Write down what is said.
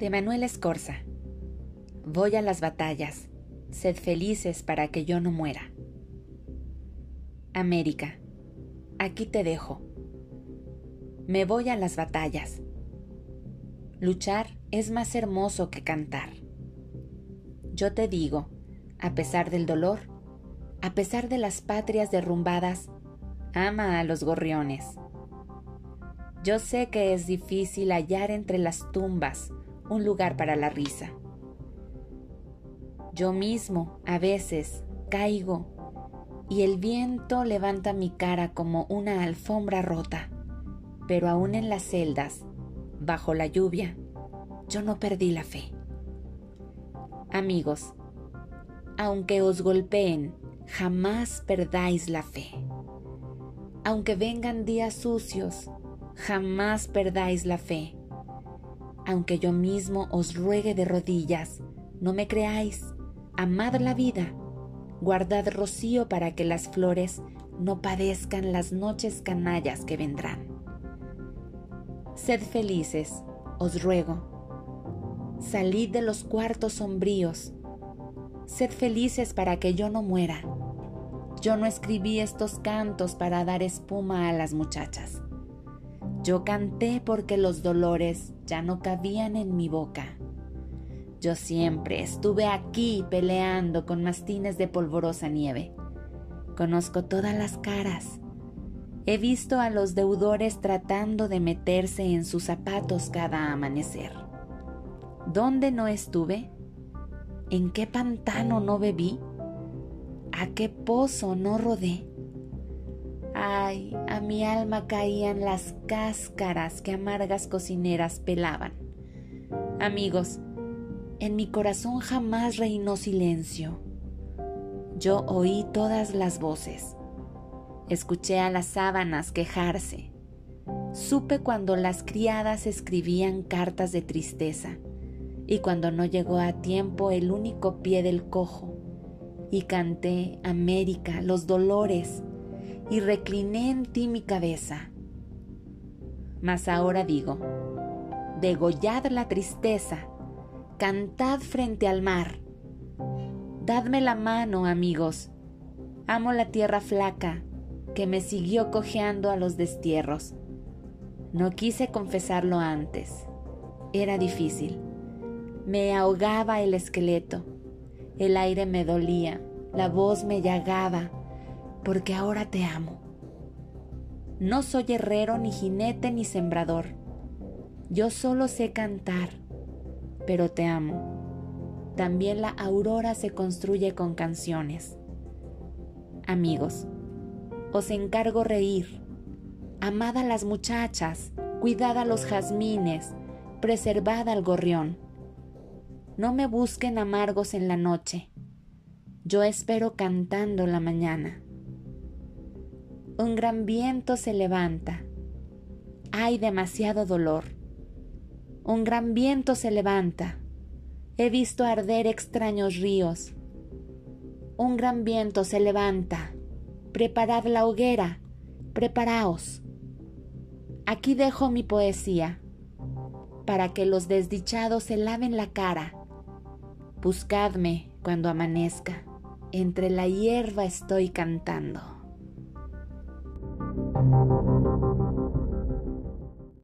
De Manuel Escorza. Voy a las batallas. Sed felices para que yo no muera. América. Aquí te dejo. Me voy a las batallas. Luchar es más hermoso que cantar. Yo te digo, a pesar del dolor, a pesar de las patrias derrumbadas, ama a los gorriones. Yo sé que es difícil hallar entre las tumbas un lugar para la risa. Yo mismo, a veces, caigo y el viento levanta mi cara como una alfombra rota, pero aún en las celdas, bajo la lluvia, yo no perdí la fe. Amigos, aunque os golpeen, jamás perdáis la fe. Aunque vengan días sucios, jamás perdáis la fe. Aunque yo mismo os ruegue de rodillas, no me creáis, amad la vida, guardad rocío para que las flores no padezcan las noches canallas que vendrán. Sed felices, os ruego. Salid de los cuartos sombríos. Sed felices para que yo no muera. Yo no escribí estos cantos para dar espuma a las muchachas. Yo canté porque los dolores ya no cabían en mi boca. Yo siempre estuve aquí peleando con mastines de polvorosa nieve. Conozco todas las caras. He visto a los deudores tratando de meterse en sus zapatos cada amanecer. ¿Dónde no estuve? ¿En qué pantano no bebí? ¿A qué pozo no rodé? Ay, a mi alma caían las cáscaras que amargas cocineras pelaban. Amigos, en mi corazón jamás reinó silencio. Yo oí todas las voces. Escuché a las sábanas quejarse. Supe cuando las criadas escribían cartas de tristeza y cuando no llegó a tiempo el único pie del cojo. Y canté, América, los dolores, y recliné en ti mi cabeza. Mas ahora digo, degollad la tristeza, cantad frente al mar. Dadme la mano, amigos. Amo la tierra flaca que me siguió cojeando a los destierros. No quise confesarlo antes. Era difícil. Me ahogaba el esqueleto. El aire me dolía. La voz me llagaba porque ahora te amo. No soy herrero, ni jinete, ni sembrador. Yo solo sé cantar, pero te amo. También la aurora se construye con canciones. Amigos, os encargo reír. Amad a las muchachas, cuidad a los jazmines, preservad al gorrión. No me busquen amargos en la noche. Yo espero cantando la mañana un gran viento se levanta. Hay demasiado dolor. Un gran viento se levanta. He visto arder extraños ríos. Un gran viento se levanta. Preparad la hoguera. Preparaos. Aquí dejo mi poesía, para que los desdichados se laven la cara. Buscadme cuando amanezca. Entre la hierba estoy cantando.